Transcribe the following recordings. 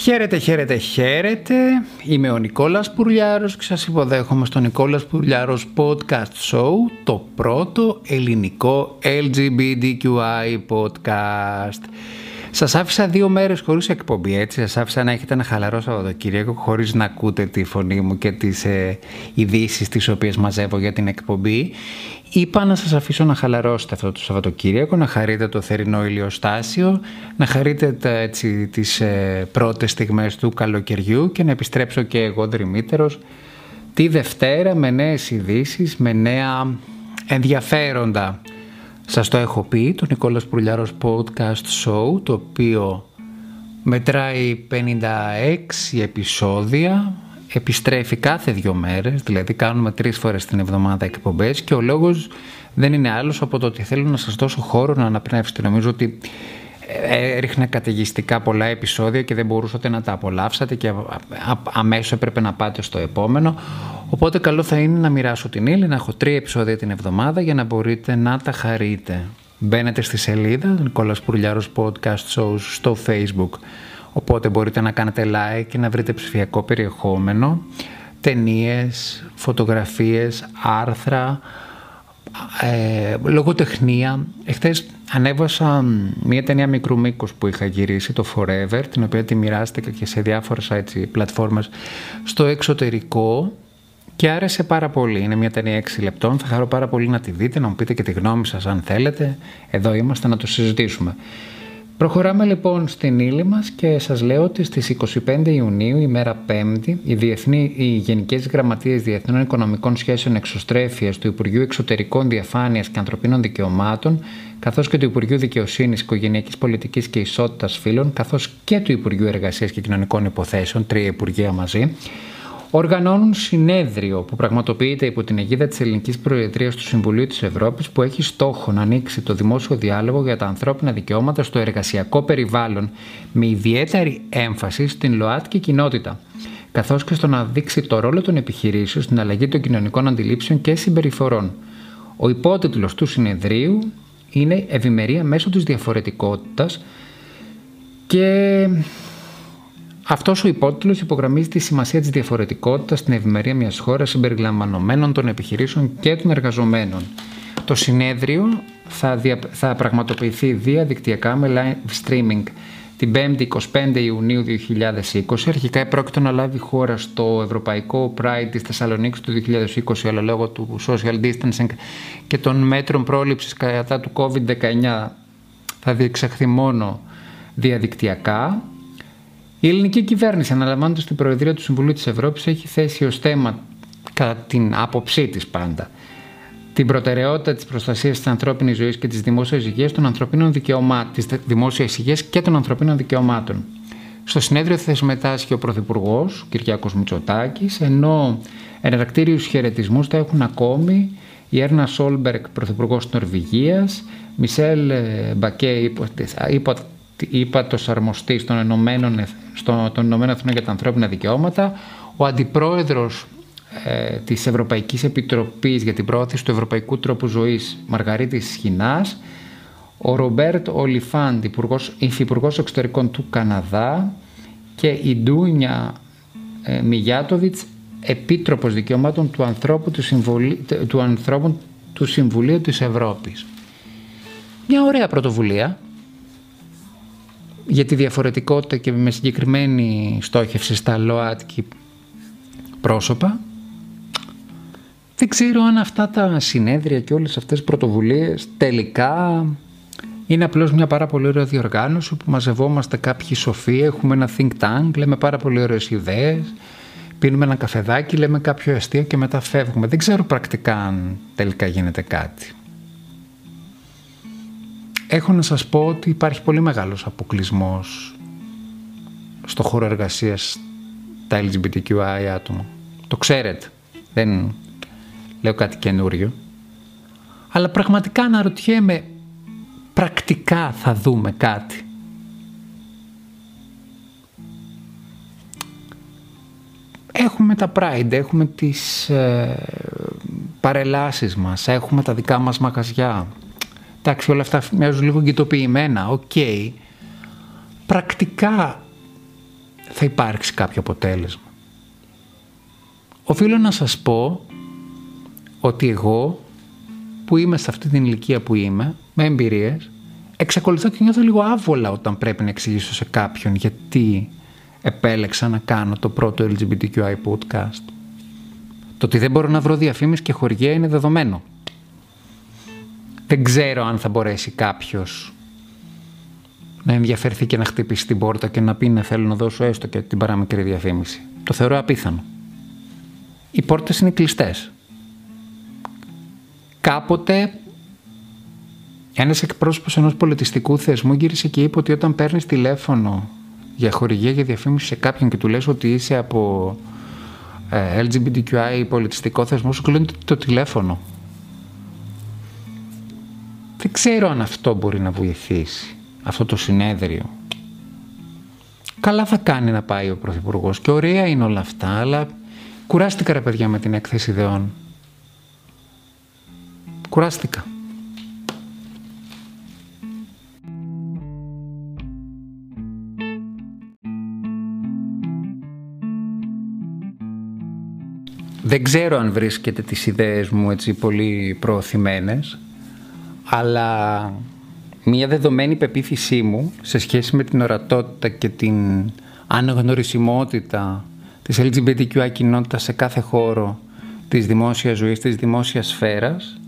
Χαίρετε, χαίρετε, χαίρετε. Είμαι ο Νικόλας Πουρλιάρος και σας υποδέχομαι στο Νικόλας Πουρλιάρος Podcast Show, το πρώτο ελληνικό LGBTQI podcast. Σας άφησα δύο μέρες χωρίς εκπομπή, έτσι. Σας άφησα να έχετε ένα χαλαρό Σαββατοκύριακο χωρίς να ακούτε τη φωνή μου και τις ε, ειδήσεις τις οποίες μαζεύω για την εκπομπή. Είπα να σας αφήσω να χαλαρώσετε αυτό το Σαββατοκύριακο, να χαρείτε το θερινό ηλιοστάσιο, να χαρείτε τα, έτσι, τις ε, πρώτες στιγμές του καλοκαιριού και να επιστρέψω και εγώ δρυμύτερος τη Δευτέρα με νέες ειδήσεις, με νέα ενδιαφέροντα. Σας το έχω πει, το Νικόλας Προυλιάρος Podcast Show, το οποίο μετράει 56 επεισόδια επιστρέφει κάθε δύο μέρες, δηλαδή κάνουμε τρεις φορές την εβδομάδα εκπομπές και ο λόγος δεν είναι άλλος από το ότι θέλω να σας δώσω χώρο να αναπνεύσετε. Νομίζω ότι ε, έριχνε καταιγιστικά πολλά επεισόδια και δεν μπορούσατε να τα απολαύσατε και αμέσως έπρεπε να πάτε στο επόμενο. Οπότε καλό θα είναι να μοιράσω την ύλη, να έχω τρία επεισόδια την εβδομάδα για να μπορείτε να τα χαρείτε. Μπαίνετε στη σελίδα Νικόλας Πουρλιάρος Podcast Shows στο Facebook Οπότε μπορείτε να κάνετε like και να βρείτε ψηφιακό περιεχόμενο, ταινίες, φωτογραφίες, άρθρα, ε, λογοτεχνία. Εχθές ανέβασα μια ταινία μικρού μήκους που είχα γυρίσει, το Forever, την οποία τη μοιράστηκα και σε διάφορες έτσι, πλατφόρμες στο εξωτερικό και άρεσε πάρα πολύ. Είναι μια ταινία 6 λεπτών. Θα χαρώ πάρα πολύ να τη δείτε, να μου πείτε και τη γνώμη σας αν θέλετε. Εδώ είμαστε να το συζητήσουμε. Προχωράμε λοιπόν στην ύλη μας και σας λέω ότι στις 25 Ιουνίου, ημέρα 5η, οι, διεθνή, οι Γενικές Γραμματείες Διεθνών Οικονομικών Σχέσεων Εξωστρέφειας του Υπουργείου Εξωτερικών Διαφάνειας και Ανθρωπίνων Δικαιωμάτων, καθώς και του Υπουργείου Δικαιοσύνης, Οικογενειακής Πολιτικής και Ισότητας Φύλων, καθώς και του Υπουργείου Εργασίας και Κοινωνικών Υποθέσεων, τρία υπουργεία μαζί, οργανώνουν συνέδριο που πραγματοποιείται υπό την αιγίδα της Ελληνικής Προεδρίας του Συμβουλίου της Ευρώπης που έχει στόχο να ανοίξει το δημόσιο διάλογο για τα ανθρώπινα δικαιώματα στο εργασιακό περιβάλλον με ιδιαίτερη έμφαση στην ΛΟΑΤΚΙ κοινότητα καθώς και στο να δείξει το ρόλο των επιχειρήσεων στην αλλαγή των κοινωνικών αντιλήψεων και συμπεριφορών. Ο υπότιτλος του συνεδρίου είναι «Ευημερία μέσω της διαφορετικότητας» και αυτός ο υπότιτλος υπογραμμίζει τη σημασία της διαφορετικότητας στην ευημερία μιας χώρας συμπεριλαμβανομένων των επιχειρήσεων και των εργαζομένων. Το συνέδριο θα, δια... θα πραγματοποιηθεί διαδικτυακά με live streaming την 5η 25 Ιουνίου 2020. Αρχικά πρόκειται να λάβει χώρα στο Ευρωπαϊκό Pride της Θεσσαλονίκης του 2020, αλλά λόγω του social distancing και των μέτρων πρόληψης κατά του COVID-19 θα διεξαχθεί μόνο διαδικτυακά. Η ελληνική κυβέρνηση, αναλαμβάνοντας την Προεδρία του Συμβουλίου της Ευρώπης, έχει θέσει ως θέμα, κατά την άποψή της πάντα, την προτεραιότητα της προστασίας της ανθρώπινης ζωής και της δημόσιας υγείας των ανθρωπίνων δικαιωμάτων, της δημόσιας υγείας και των ανθρωπίνων δικαιωμάτων. Στο συνέδριο θα συμμετάσχει ο Πρωθυπουργός Κυριάκος Μητσοτάκης, ενώ εναρκτήριους χαιρετισμούς θα έχουν ακόμη η Έρνα Σόλμπερκ, Πρωθυπουργός της Νορβηγίας, Μισέλ Μπατσελέτ, ύπατη αρμοστής των Ηνωμένων, στο, των Ηνωμένων Εθνών για τα Ανθρώπινα Δικαιώματα, ο Αντιπρόεδρος ε, της Ευρωπαϊκής Επιτροπής για την Πρόθεση του Ευρωπαϊκού Τρόπου Ζωής, Μαργαρίτης Σχοινάς, ο Ρομπέρτ Ολιφάντ, υπουργός, υφυπουργός εξωτερικών του Καναδά. Και η Ντούνια ε, Μιγιάτοβιτς, Επίτροπος Δικαιωμάτων του Ανθρώπου του, Συμβουλίου, του, ανθρώπου του Συμβουλίου της Ευρώπης. Μια ωραία πρωτοβουλία για τη διαφορετικότητα και με συγκεκριμένη στόχευση στα ΛΟΑΤΚΙ πρόσωπα. Δεν ξέρω αν αυτά τα συνέδρια και όλες αυτές τις πρωτοβουλίες τελικά είναι απλώς μια πάρα πολύ ωραία διοργάνωση που μαζευόμαστε κάποιοι σοφοί, έχουμε ένα think tank, λέμε πάρα πολύ ωραίες ιδέες, πίνουμε ένα καφεδάκι, λέμε κάποιο αστείο και μετά φεύγουμε. Δεν ξέρω πρακτικά αν τελικά γίνεται κάτι. Έχω να σας πω ότι υπάρχει πολύ μεγάλος αποκλεισμός στο χώρο εργασίας τα LGBTQI άτομα. Το ξέρετε. Δεν λέω κάτι καινούριο. Αλλά πραγματικά αναρωτιέμαι πρακτικά θα δούμε κάτι. Έχουμε τα Pride, έχουμε τις ε, παρελάσεις μας, έχουμε τα δικά μας μαγαζιά, Εντάξει, όλα αυτά μοιάζουν λίγο γκετοποιημένα. Οκ. Okay. Πρακτικά θα υπάρξει κάποιο αποτέλεσμα. Οφείλω να σας πω ότι εγώ που είμαι σε αυτή την ηλικία που είμαι, με εμπειρίες, εξακολουθώ και νιώθω λίγο άβολα όταν πρέπει να εξηγήσω σε κάποιον γιατί επέλεξα να κάνω το πρώτο LGBTQI podcast. Το ότι δεν μπορώ να βρω διαφήμιση και χορηγία είναι δεδομένο. Δεν ξέρω αν θα μπορέσει κάποιος να ενδιαφερθεί και να χτυπήσει την πόρτα και να πει να θέλω να δώσω έστω και την παράμικρη διαφήμιση. Το θεωρώ απίθανο. Οι πόρτες είναι κλειστές. Κάποτε ένας εκπρόσωπος ενός πολιτιστικού θεσμού γύρισε και είπε ότι όταν παίρνεις τηλέφωνο για χορηγία για διαφήμιση σε κάποιον και του λες ότι είσαι από ε, LGBTQI πολιτιστικό θεσμό, σου κλείνει το τηλέφωνο. Δεν ξέρω αν αυτό μπορεί να βοηθήσει, αυτό το συνέδριο. Καλά θα κάνει να πάει ο Πρωθυπουργός και ωραία είναι όλα αυτά, αλλά κουράστηκα ρε παιδιά με την έκθεση ιδεών. Κουράστηκα. Δεν ξέρω αν βρίσκεται τις ιδέες μου έτσι πολύ προωθημένες, αλλά μια δεδομένη πεποίθησή μου σε σχέση με την ορατότητα και την αναγνωρισιμότητα της LGBTQI κοινότητας σε κάθε χώρο της δημόσιας ζωής, της δημόσιας σφαίρας,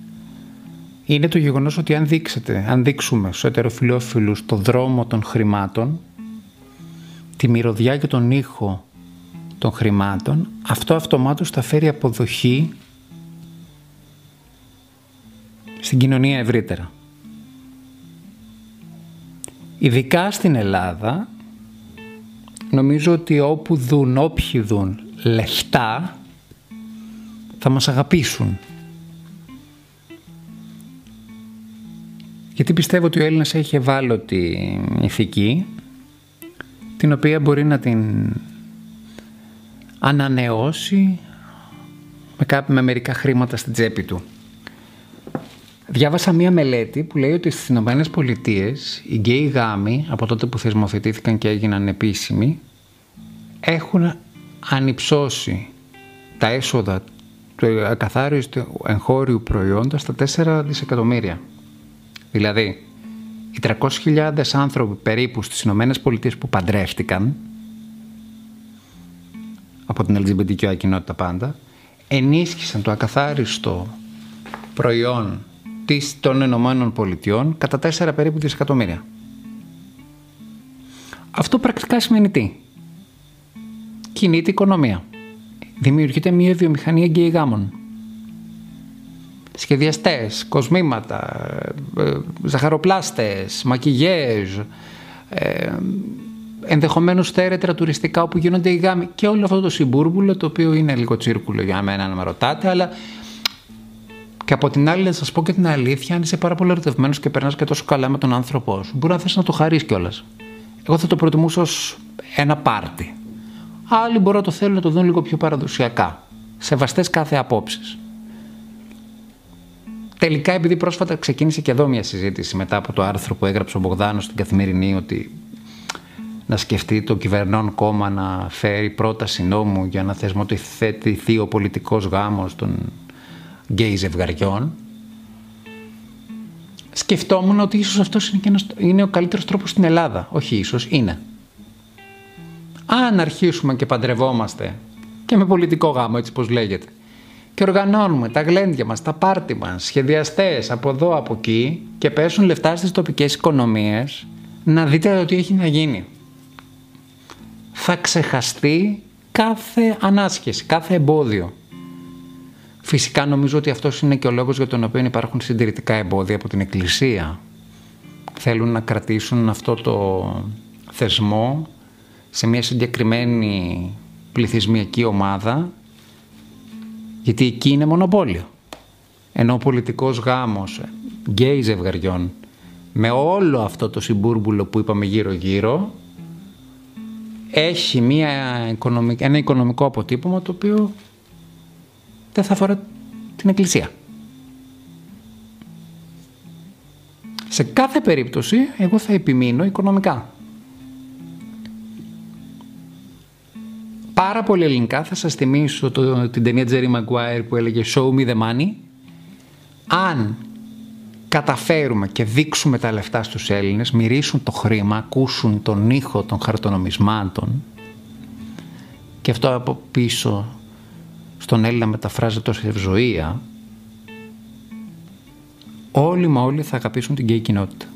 είναι το γεγονός ότι αν δείξετε, αν δείξουμε στους ετεροφιλόφιλους το δρόμο των χρημάτων, τη μυρωδιά και τον ήχο των χρημάτων, αυτό αυτομάτως θα φέρει αποδοχή στην κοινωνία ευρύτερα. Ειδικά στην Ελλάδα, νομίζω ότι όπου δουν, όποιοι δουν λεφτά, θα μας αγαπήσουν. Γιατί πιστεύω ότι ο Έλληνας έχει ευάλωτη ηθική, την οποία μπορεί να την ανανεώσει με, κάποια, με μερικά χρήματα στην τσέπη του. Διάβασα μία μελέτη που λέει ότι στις Ηνωμένες Πολιτείες οι γκέι γάμοι από τότε που θεσμοθετήθηκαν και έγιναν επίσημοι έχουν ανυψώσει τα έσοδα του ακαθάριστου εγχώριου προϊόντα στα 4 δισεκατομμύρια. Δηλαδή, οι 300.000 άνθρωποι περίπου στις Ηνωμένες Πολιτείες που παντρεύτηκαν από την LGBTQI κοινότητα πάντα, ενίσχυσαν το ακαθάριστο προϊόν της, των Ηνωμένων Πολιτειών κατά 4 περίπου δισεκατομμύρια. Αυτό πρακτικά σημαίνει τι; Κινείται η οικονομία. Δημιουργείται μια βιομηχανία γκέι Σχεδιαστές, κοσμήματα, ε, ζαχαροπλάστες, μακιγιέζ, ε, ενδεχομένως θέρετρα τουριστικά όπου γίνονται οι γάμοι και όλο αυτό το συμπούρμπουλο το οποίο είναι λίγο τσίρκουλο για μένα να με ρωτάτε αλλά και από την άλλη να σας πω και την αλήθεια αν είσαι πάρα πολύ ερωτευμένος και περνάς και τόσο καλά με τον άνθρωπό σου μπορεί να θες να το χαρείς κιόλας. Εγώ θα το προτιμούσα ως ένα πάρτι. Άλλοι μπορούν να το θέλουν να το δουν λίγο πιο παραδοσιακά. Σεβαστές κάθε απόψεις. Τελικά, επειδή πρόσφατα ξεκίνησε και εδώ μια συζήτηση μετά από το άρθρο που έγραψε ο Μπογδάνος στην Καθημερινή ότι να σκεφτεί το κυβερνών κόμμα να φέρει πρόταση νόμου για να θεσμοθετηθεί ο πολιτικός γάμος των γκέι ζευγαριών, σκεφτόμουν ότι ίσως αυτός είναι, και είναι ο καλύτερος τρόπος στην Ελλάδα. Όχι ίσως, είναι. Αν αρχίσουμε και παντρευόμαστε και με πολιτικό γάμο, έτσι πως λέγεται, και οργανώνουμε τα γλέντια μας, τα πάρτι μας, σχεδιαστές από εδώ, από εκεί και πέσουν λεφτά στις τοπικές οικονομίες, να δείτε ότι έχει να γίνει θα ξεχαστεί κάθε ανάσχεση, κάθε εμπόδιο. Φυσικά νομίζω ότι αυτός είναι και ο λόγος για τον οποίο υπάρχουν συντηρητικά εμπόδια από την Εκκλησία. Θέλουν να κρατήσουν αυτό το θεσμό σε μια συγκεκριμένη πληθυσμιακή ομάδα γιατί εκεί είναι μονοπόλιο. Ενώ ο πολιτικός γάμος γκέι ζευγαριών με όλο αυτό το συμπούρμπουλο που είπαμε γύρω γύρω έχει μια ένα οικονομικό αποτύπωμα το οποίο δεν θα αφορά την Εκκλησία. Σε κάθε περίπτωση εγώ θα επιμείνω οικονομικά. πάρα πολύ ελληνικά θα σας θυμίσω το, την ταινία Jerry Maguire που έλεγε Show me the money. Αν καταφέρουμε και δείξουμε τα λεφτά στους Έλληνες, μυρίσουν το χρήμα, ακούσουν τον ήχο των χαρτονομισμάτων και αυτό από πίσω στον Έλληνα μεταφράζεται ως ευζωία, όλοι μα όλοι θα αγαπήσουν την γκέι κοινότητα.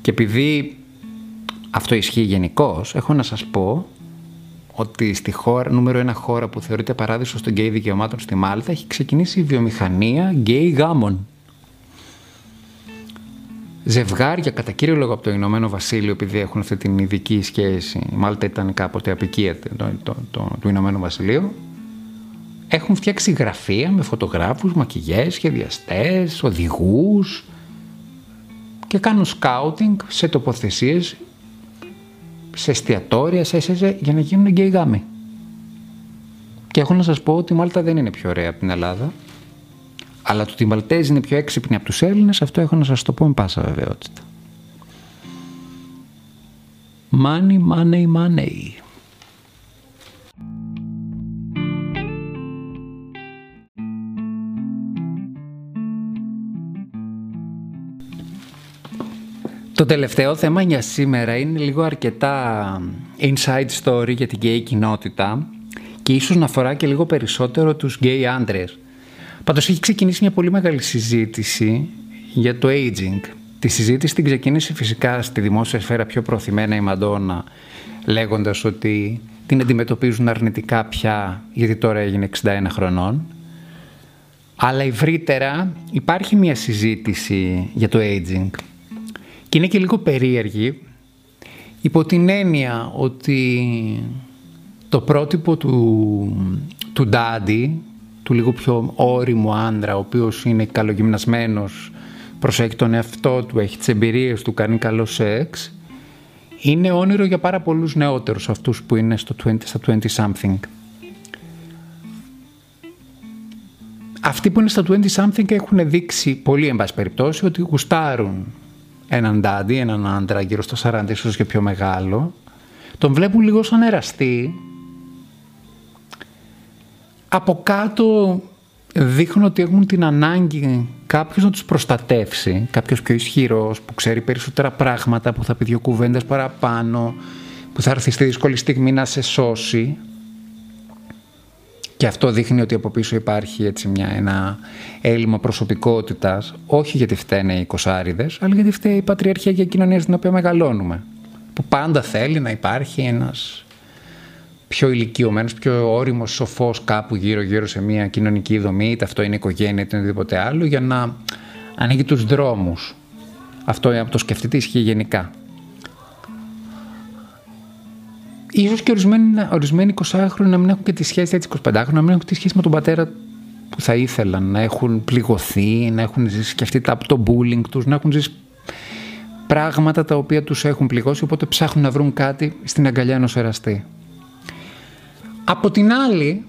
Και επειδή αυτό ισχύει γενικώς, έχω να σας πω ότι στη χώρα, νούμερο ένα χώρα που θεωρείται παράδεισο των γκέι δικαιωμάτων στη Μάλτα έχει ξεκινήσει η βιομηχανία γκέι γάμων. Ζευγάρια κατά κύριο λόγο από το Ηνωμένο Βασίλειο επειδή έχουν αυτή την ειδική σχέση η Μάλτα ήταν κάποτε αποικία το, το, το, του Ηνωμένου Βασιλείου έχουν φτιάξει γραφεία με φωτογράφους, μακιγιές, σχεδιαστές, οδηγούς και κάνουν σκάουτινγκ σε τοποθεσίες σε εστιατόρια, σε σε, για να γίνουν γκέι γάμοι. Και έχω να σας πω ότι η Μάλτα δεν είναι πιο ωραία από την Ελλάδα. Αλλά το ότι οι Μαλτέζοι είναι πιο έξυπνοι από τους Έλληνες, αυτό έχω να σας το πω με πάσα βεβαιότητα. Money, money, money. Το τελευταίο θέμα για σήμερα είναι λίγο αρκετά inside story για την gay κοινότητα και ίσως να αφορά και λίγο περισσότερο τους gay άντρες. Πάντως έχει ξεκινήσει μια πολύ μεγάλη συζήτηση για το aging. Τη συζήτηση την ξεκίνησε φυσικά στη δημόσια σφαίρα πιο προθυμένα η Μαντόνα λέγοντας ότι την αντιμετωπίζουν αρνητικά πια γιατί τώρα έγινε 61 χρονών. Αλλά ευρύτερα υπάρχει μια συζήτηση για το aging και είναι και λίγο περίεργη υπό την έννοια ότι το πρότυπο του, του Daddy, του λίγο πιο όριμου άντρα, ο οποίος είναι καλογυμνασμένος, προσέχει τον εαυτό του, έχει τις εμπειρίες του, κάνει καλό σεξ, είναι όνειρο για πάρα πολλούς νεότερους αυτούς που είναι στο 20, στα 20 something. Αυτοί που είναι στα 20 something έχουν δείξει πολύ εν πάση περιπτώσει ότι γουστάρουν έναν ντάντι, έναν άντρα γύρω στο 40 ίσως και πιο μεγάλο, τον βλέπουν λίγο σαν εραστή. Από κάτω δείχνουν ότι έχουν την ανάγκη κάποιος να τους προστατεύσει, κάποιος πιο ισχυρός, που ξέρει περισσότερα πράγματα, που θα πει δύο κουβέντες παραπάνω, που θα έρθει στη δύσκολη στιγμή να σε σώσει. Και αυτό δείχνει ότι από πίσω υπάρχει έτσι μια, ένα έλλειμμα προσωπικότητας, όχι γιατί φταίνε οι κοσάριδες, αλλά γιατί φταίει η πατριαρχία κοινωνία στην οποία μεγαλώνουμε. Που πάντα θέλει να υπάρχει ένας πιο ηλικιωμένος, πιο όριμος, σοφός κάπου γύρω-γύρω σε μια κοινωνική δομή, είτε αυτό είναι οικογένεια είτε οτιδήποτε άλλο, για να ανοίγει τους δρόμους. Αυτό από το σκεφτείτε ισχύει γενικά. Ίσως και ορισμένοι, ορισμένοι 20χρονοι να μην έχουν και τη σχέση, έτσι 25χρονοι, να μην έχουν τη σχέση με τον πατέρα που θα ήθελαν, να έχουν πληγωθεί, να έχουν ζήσει σκεφτεί από το bullying τους, να έχουν ζήσει πράγματα τα οποία τους έχουν πληγώσει, οπότε ψάχνουν να βρουν κάτι στην αγκαλιά ενός εραστή. Από την άλλη,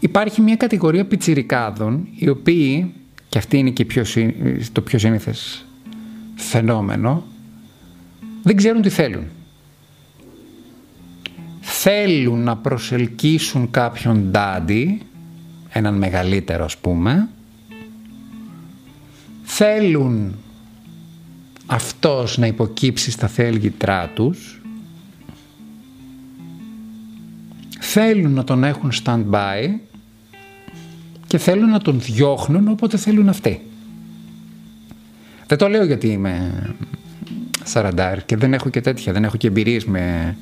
υπάρχει μια κατηγορία πιτσιρικάδων, οι οποίοι, και αυτή είναι και πιο, το πιο σύνηθες φαινόμενο, δεν ξέρουν τι θέλουν. Θέλουν να προσελκύσουν κάποιον ντάντι, έναν μεγαλύτερο ας πούμε, θέλουν αυτός να υποκύψει στα θέλγητρά τους, θέλουν να τον έχουν stand-by και θέλουν να τον διώχνουν όποτε θέλουν αυτοί. Δεν το λέω γιατί είμαι σαραντάρ και δεν έχω και τέτοια, δεν έχω και εμπειρίες με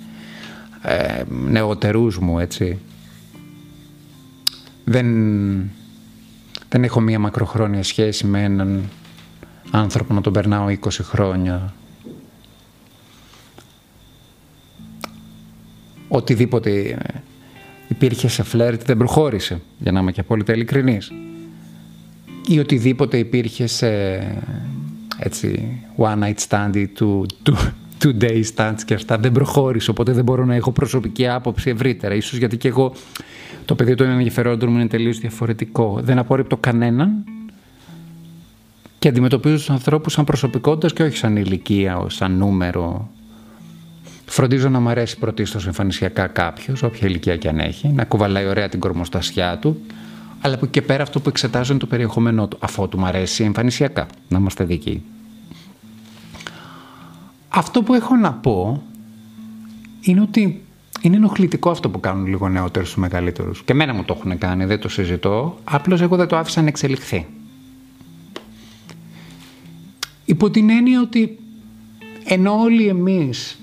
ε, νεοτερούς μου, έτσι. Δεν, δεν έχω μία μακροχρόνια σχέση με έναν άνθρωπο να τον περνάω 20 χρόνια. Οτιδήποτε υπήρχε σε φλερτ δεν προχώρησε, για να είμαι και απόλυτα ειλικρινής. Ή οτιδήποτε υπήρχε σε έτσι, one night stand του, του, today stands και αυτά δεν προχώρησε, οπότε δεν μπορώ να έχω προσωπική άποψη ευρύτερα. Ίσως γιατί και εγώ το πεδίο των ενδιαφερόντων μου είναι τελείως διαφορετικό. Δεν απορρίπτω κανέναν και αντιμετωπίζω τους ανθρώπους σαν προσωπικότητας και όχι σαν ηλικία, σαν νούμερο. Φροντίζω να μου αρέσει πρωτίστως εμφανισιακά κάποιος, όποια ηλικία και αν έχει, να κουβαλάει ωραία την κορμοστασιά του, αλλά από εκεί και πέρα αυτό που εξετάζω είναι το περιεχόμενό του, αφού του μου αρέσει εμφανισιακά, να είμαστε δικοί. Αυτό που έχω να πω είναι ότι είναι ενοχλητικό αυτό που κάνουν λίγο νεότερους στους μεγαλύτερους. Και εμένα μου το έχουν κάνει, δεν το συζητώ. Απλώς εγώ δεν το άφησα να εξελιχθεί. Υπό την έννοια ότι ενώ όλοι εμείς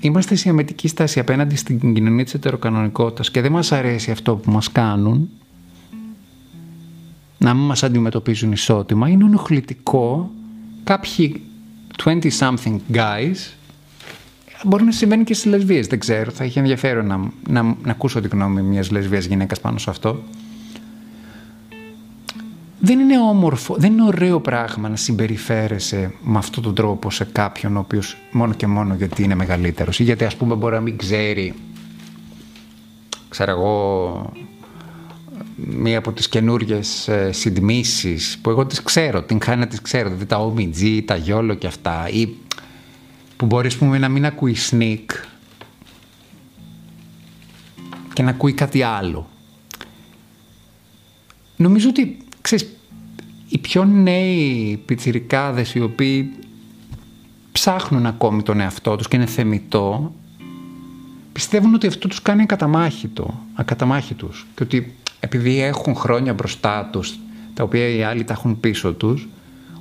είμαστε σε αμετική στάση απέναντι στην κοινωνία της ετεροκανονικότητας και δεν μας αρέσει αυτό που μας κάνουν, να μην μας αντιμετωπίζουν ισότιμα, είναι ενοχλητικό κάποιοι 20-something guys Μπορεί να συμβαίνει και στις λεσβείες, δεν ξέρω. Θα είχε ενδιαφέρον να, να, να ακούσω την γνώμη μιας λεσβείας γυναίκας πάνω σε αυτό. Δεν είναι όμορφο, δεν είναι ωραίο πράγμα να συμπεριφέρεσαι με αυτόν τον τρόπο σε κάποιον ο οποίος μόνο και μόνο γιατί είναι μεγαλύτερος ή γιατί ας πούμε μπορεί να μην ξέρει ξέρω εγώ μία από τις καινούριες ε, συντμήσεις που εγώ τις ξέρω, την χάνει να τις ξέρω, δηλαδή τα OMG, τα YOLO και αυτά ή που μπορείς πούμε, να μην ακούει sneak και να ακούει κάτι άλλο. Νομίζω ότι, ξέρεις, οι πιο νέοι πιτσιρικάδες οι οποίοι ψάχνουν ακόμη τον εαυτό τους και είναι θεμητό, πιστεύουν ότι αυτό τους κάνει ακαταμάχητο, ακαταμάχητους και ότι επειδή έχουν χρόνια μπροστά τους, τα οποία οι άλλοι τα έχουν πίσω τους,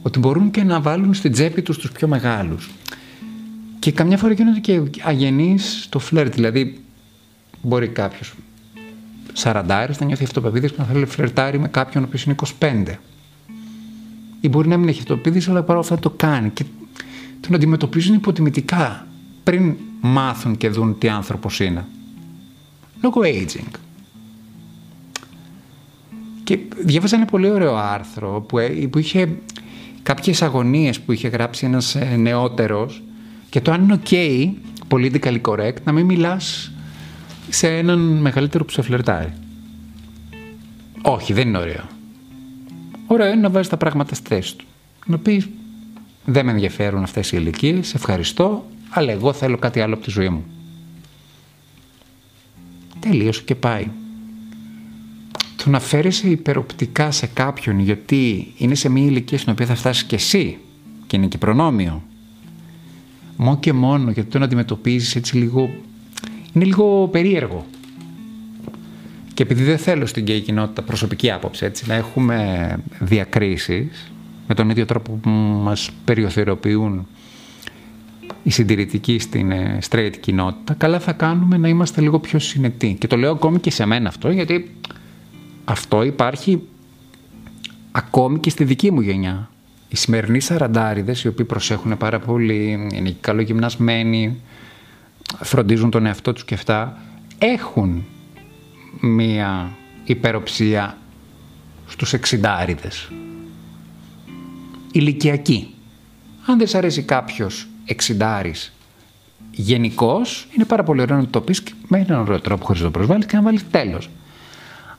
ότι μπορούν και να βάλουν στην τσέπη τους τους πιο μεγάλους. Και καμιά φορά γίνονται και αγενείς το φλερτ. Δηλαδή, μπορεί κάποιος σαραντάρι να νιώθει αυτοπεποίθηση και να θέλει φλερτάρει με κάποιον ο οποίος είναι 25. Ή μπορεί να μην έχει αυτοπεποίθηση, αλλά παρόλα αυτά το κάνει. Και τον αντιμετωπίζουν υποτιμητικά πριν μάθουν και δουν τι άνθρωπος είναι. Λόγω aging. Και διάβαζα ένα πολύ ωραίο άρθρο που, ε, που είχε κάποιες αγωνίες που είχε γράψει ένας ε, νεότερος και το αν είναι ok, politically correct, να μην μιλάς σε έναν μεγαλύτερο που σε φλερτάρει. Όχι, δεν είναι ωραίο. Ωραίο είναι να βάζεις τα πράγματα στη θέση του. Να πεις δεν με ενδιαφέρουν αυτές οι ηλικίες, ευχαριστώ, αλλά εγώ θέλω κάτι άλλο από τη ζωή μου. Τελείωσε και πάει. Το να φέρεις υπεροπτικά σε κάποιον γιατί είναι σε μια ηλικία στην οποία θα φτάσεις και εσύ και είναι και προνόμιο μόνο και μόνο γιατί τον αντιμετωπίζεις έτσι λίγο... είναι λίγο περίεργο. Και επειδή δεν θέλω στην γκέι κοινότητα προσωπική άποψη έτσι, να έχουμε διακρίσεις με τον ίδιο τρόπο που μας περιοθεροποιούν οι συντηρητικοί στην ε, straight κοινότητα, καλά θα κάνουμε να είμαστε λίγο πιο συνετοί. Και το λέω ακόμη και σε μένα αυτό, γιατί αυτό υπάρχει ακόμη και στη δική μου γενιά. Οι σημερινοί σαραντάριδες, οι οποίοι προσέχουν πάρα πολύ, είναι καλογυμνασμένοι, φροντίζουν τον εαυτό τους και αυτά, έχουν μία υπεροψία στους εξιντάριδες. Ηλικιακή. Αν δεν σ' αρέσει κάποιος εξιντάρης γενικώς, είναι πάρα πολύ ωραίο να το πεις με έναν ωραίο τρόπο χωρίς το προσβάλλεις και να βάλεις τέλος.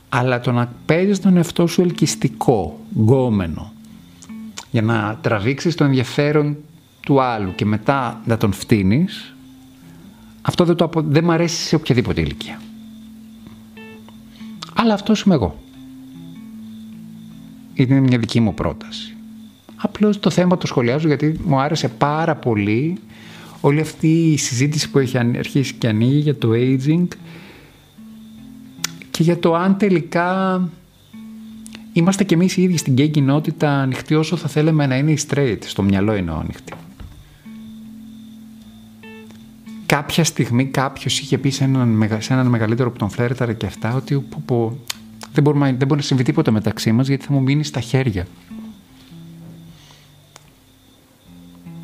Αλλά το να παίζεις τον εαυτό σου ελκυστικό, γκόμενο, για να τραβήξεις το ενδιαφέρον του άλλου και μετά να τον φτύνεις, αυτό δεν, το απο... δεν μ' αρέσει σε οποιαδήποτε ηλικία. Αλλά αυτός είμαι εγώ. Είναι μια δική μου πρόταση. Απλώς το θέμα το σχολιάζω γιατί μου άρεσε πάρα πολύ όλη αυτή η συζήτηση που έχει αρχίσει και ανοίγει για το aging και για το αν τελικά είμαστε κι εμείς οι ίδιοι στην gay κοινότητα ανοιχτοί όσο θα θέλαμε να είναι οι straight. Στο μυαλό είναι ανοιχτοί. Κάποια στιγμή κάποιος είχε πει σε έναν, σε έναν μεγαλύτερο που τον φλέρταρε και αυτά ότι που, που, δεν, μπορούμε, δεν μπορεί να συμβεί τίποτα μεταξύ μας γιατί θα μου μείνει στα χέρια.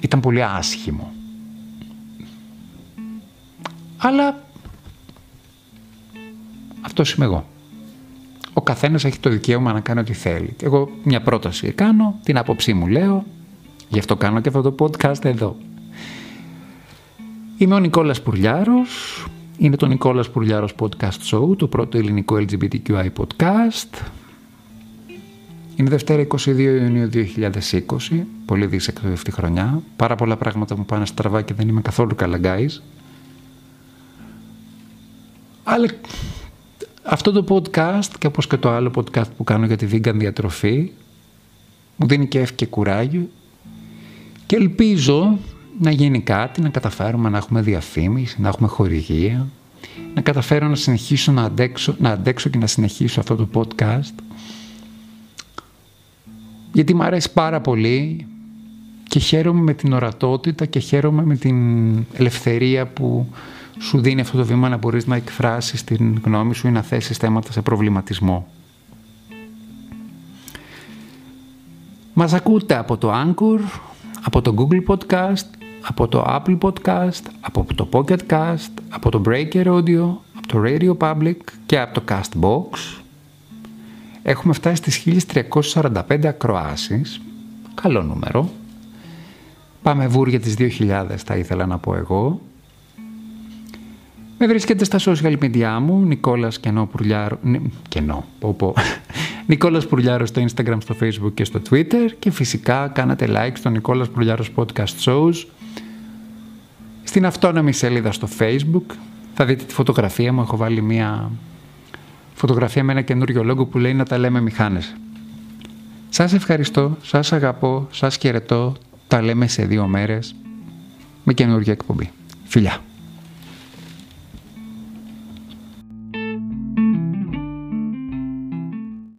Ήταν πολύ άσχημο. Αλλά αυτός είμαι εγώ ο καθένας έχει το δικαίωμα να κάνει ό,τι θέλει. Εγώ μια πρόταση κάνω, την άποψή μου λέω, γι' αυτό κάνω και αυτό το podcast εδώ. Είμαι ο Νικόλας Πουρλιάρος, είναι το Νικόλας Πουρλιάρος Podcast Show, το πρώτο ελληνικό LGBTQI podcast. Είναι Δευτέρα 22 Ιουνίου 2020, πολύ δύσκολη αυτή χρονιά. Πάρα πολλά πράγματα μου πάνε στραβά και δεν είμαι καθόλου καλά, guys. Αλλά αυτό το podcast και όπως και το άλλο podcast που κάνω για τη vegan διατροφή μου δίνει κέφι και κουράγιο και ελπίζω να γίνει κάτι, να καταφέρουμε να έχουμε διαφήμιση, να έχουμε χορηγία, να καταφέρω να συνεχίσω να αντέξω, να αντέξω και να συνεχίσω αυτό το podcast γιατί μου αρέσει πάρα πολύ και χαίρομαι με την ορατότητα και χαίρομαι με την ελευθερία που σου δίνει αυτό το βήμα να μπορείς να εκφράσεις την γνώμη σου ή να θέσεις θέματα σε προβληματισμό. Μας ακούτε από το Anchor, από το Google Podcast, από το Apple Podcast, από το Pocket Cast, από το Breaker Audio, από το Radio Public και από το Castbox. Έχουμε φτάσει στις 1345 ακροάσεις. Καλό νούμερο. Πάμε βούρια τις 2.000 θα ήθελα να πω εγώ. Με βρίσκεται στα social media μου, Νικόλας Κενό Πουρλιάρο... Κενό, πω πω. Νικόλας Πουρλιάρος στο Instagram, στο Facebook και στο Twitter και φυσικά κάνατε like στο Νικόλας Πουρλιάρος Podcast Shows στην αυτόνομη σελίδα στο Facebook. Θα δείτε τη φωτογραφία μου, έχω βάλει μια φωτογραφία με ένα καινούριο λόγο που λέει να τα λέμε μηχάνες. Σας ευχαριστώ, σας αγαπώ, σας χαιρετώ, τα λέμε σε δύο μέρες με καινούργια εκπομπή. Φιλιά!